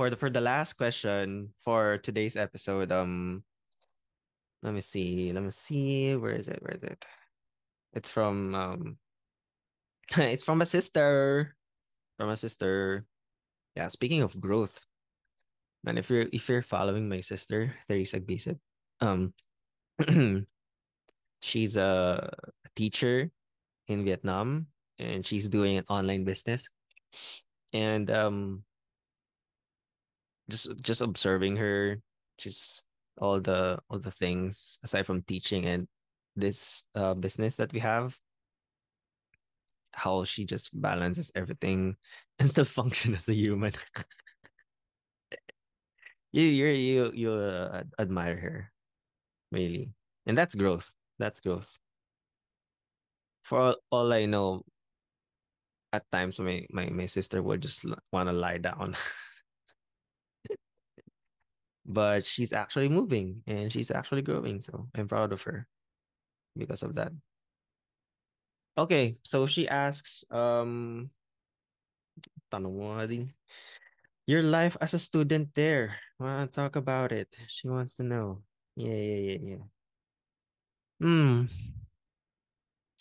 for the for the last question for today's episode, um, let me see, let me see, where is it? Where is it? It's from um, it's from a sister, from a sister. Yeah, speaking of growth, man, if you're if you're following my sister, Teresa Agbisit, um, she's a teacher in Vietnam, and she's doing an online business, and um just just observing her, just all the all the things aside from teaching and this uh business that we have, how she just balances everything and still function as a human. you you you you uh, admire her, really, and that's growth. That's growth. For all, all I know, at times my my my sister would just want to lie down. but she's actually moving and she's actually growing. So I'm proud of her because of that. Okay, so she asks, um, tanong. Your life as a student there. Wanna talk about it? She wants to know. Yeah, yeah, yeah, yeah. Hmm.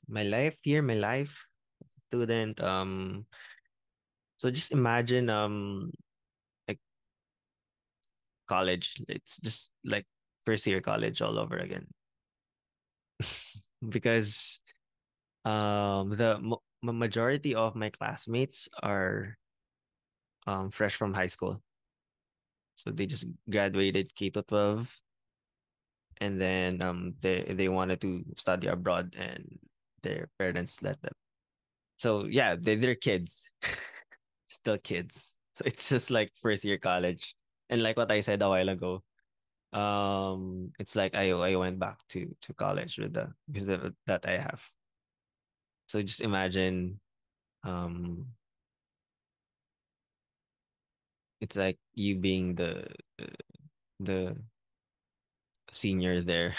My life here, my life as a student. Um. So just imagine, um, college. It's just like first year college all over again. because um the majority of my classmates are um fresh from high school. So they just graduated K to 12 and then um they they wanted to study abroad and their parents let them. So yeah, they they're kids. Still kids. So it's just like first year college. And like what I said a while ago, um it's like I I went back to to college with the because of that I have. So just imagine um it's like you being the the senior there.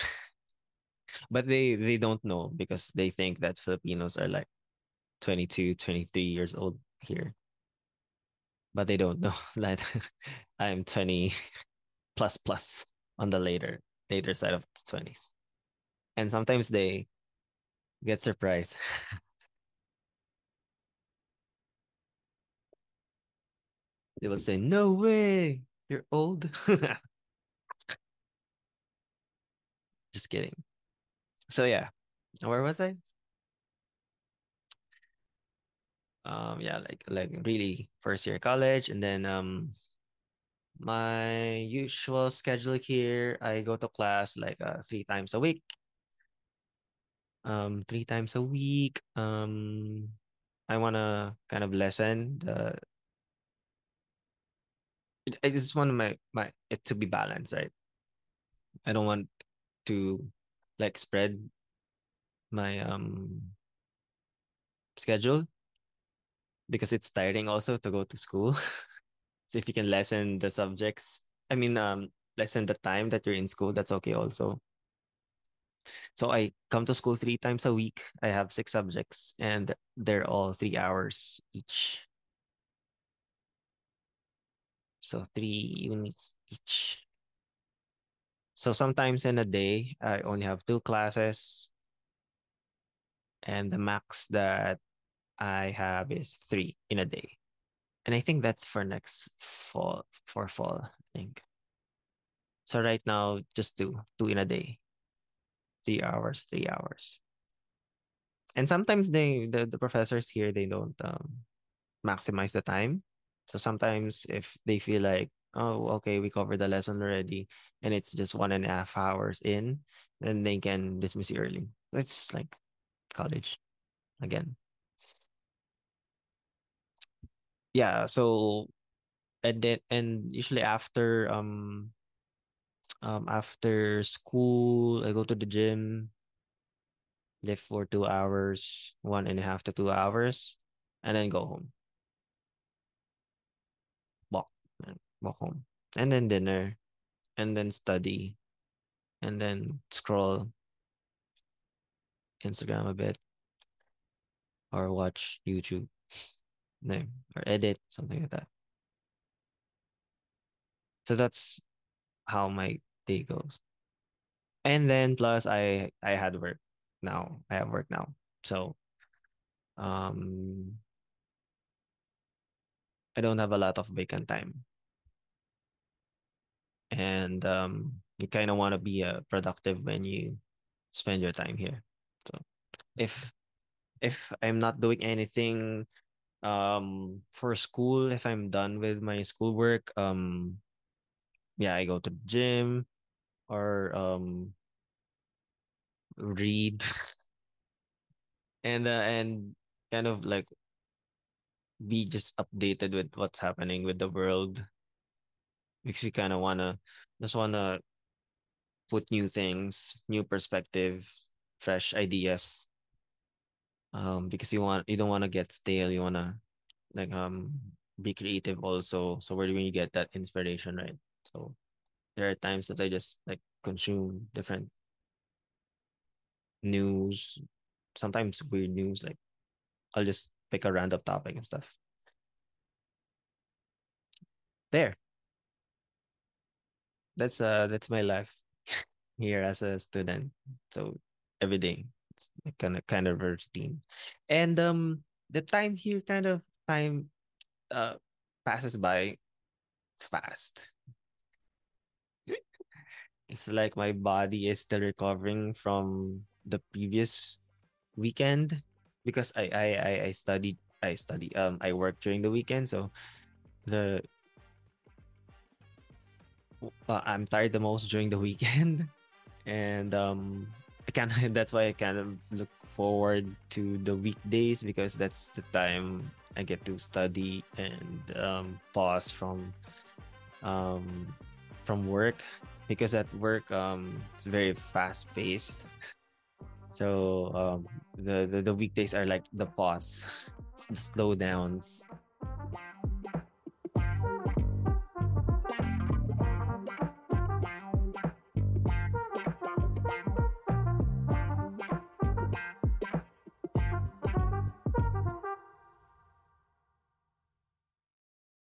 but they they don't know because they think that Filipinos are like 22, 23 years old here. But they don't know that I'm 20 plus plus on the later later side of the 20s. And sometimes they get surprised. they will say, No way, you're old. Just kidding. So yeah. Where was I? Um yeah, like like really first year college and then um my usual schedule here, I go to class like uh, three times a week. Um three times a week. Um I want to kind of lessen the I just want my my it to be balanced, right? I don't want to like spread my um schedule because it's tiring also to go to school. so if you can lessen the subjects, I mean um lessen the time that you're in school, that's okay also. So I come to school three times a week. I have six subjects and they're all three hours each. So three units each. So sometimes in a day, I only have two classes. And the max that I have is three in a day. And I think that's for next fall, for fall, I think. So right now, just two, two in a day. Three hours, three hours. And sometimes they, the, the professors here, they don't um, maximize the time. So sometimes if they feel like, oh, okay, we covered the lesson already, and it's just one and a half hours in, then they can dismiss you early. It's like college again. Yeah, so and then and usually after um um after school I go to the gym, lift for two hours, one and a half to two hours, and then go home. Walk, walk home, and then dinner, and then study, and then scroll Instagram a bit, or watch YouTube, no, or edit something like that. So that's how my day goes. And then plus I I had work now. I have work now. So um I don't have a lot of vacant time. And um you kind of want to be uh, productive when you spend your time here. So if if I'm not doing anything um for school, if I'm done with my schoolwork, um yeah, I go to the gym or um read and uh, and kind of like be just updated with what's happening with the world because you kind of wanna just wanna put new things, new perspective, fresh ideas. Um, because you want you don't want to get stale. You wanna like um be creative also. So where do you get that inspiration, right? So there are times that I just like consume different news, sometimes weird news. Like I'll just pick a random topic and stuff. There. That's uh that's my life here as a student. So every day it's kind of kind of routine. And um the time here kind of time uh passes by fast. It's like my body is still recovering from the previous weekend because I I I, I studied I study um I work during the weekend so the uh, I'm tired the most during the weekend and um I of that's why I kind of look forward to the weekdays because that's the time I get to study and um pause from um from work because at work um it's very fast paced so um the, the the weekdays are like the pause the slowdowns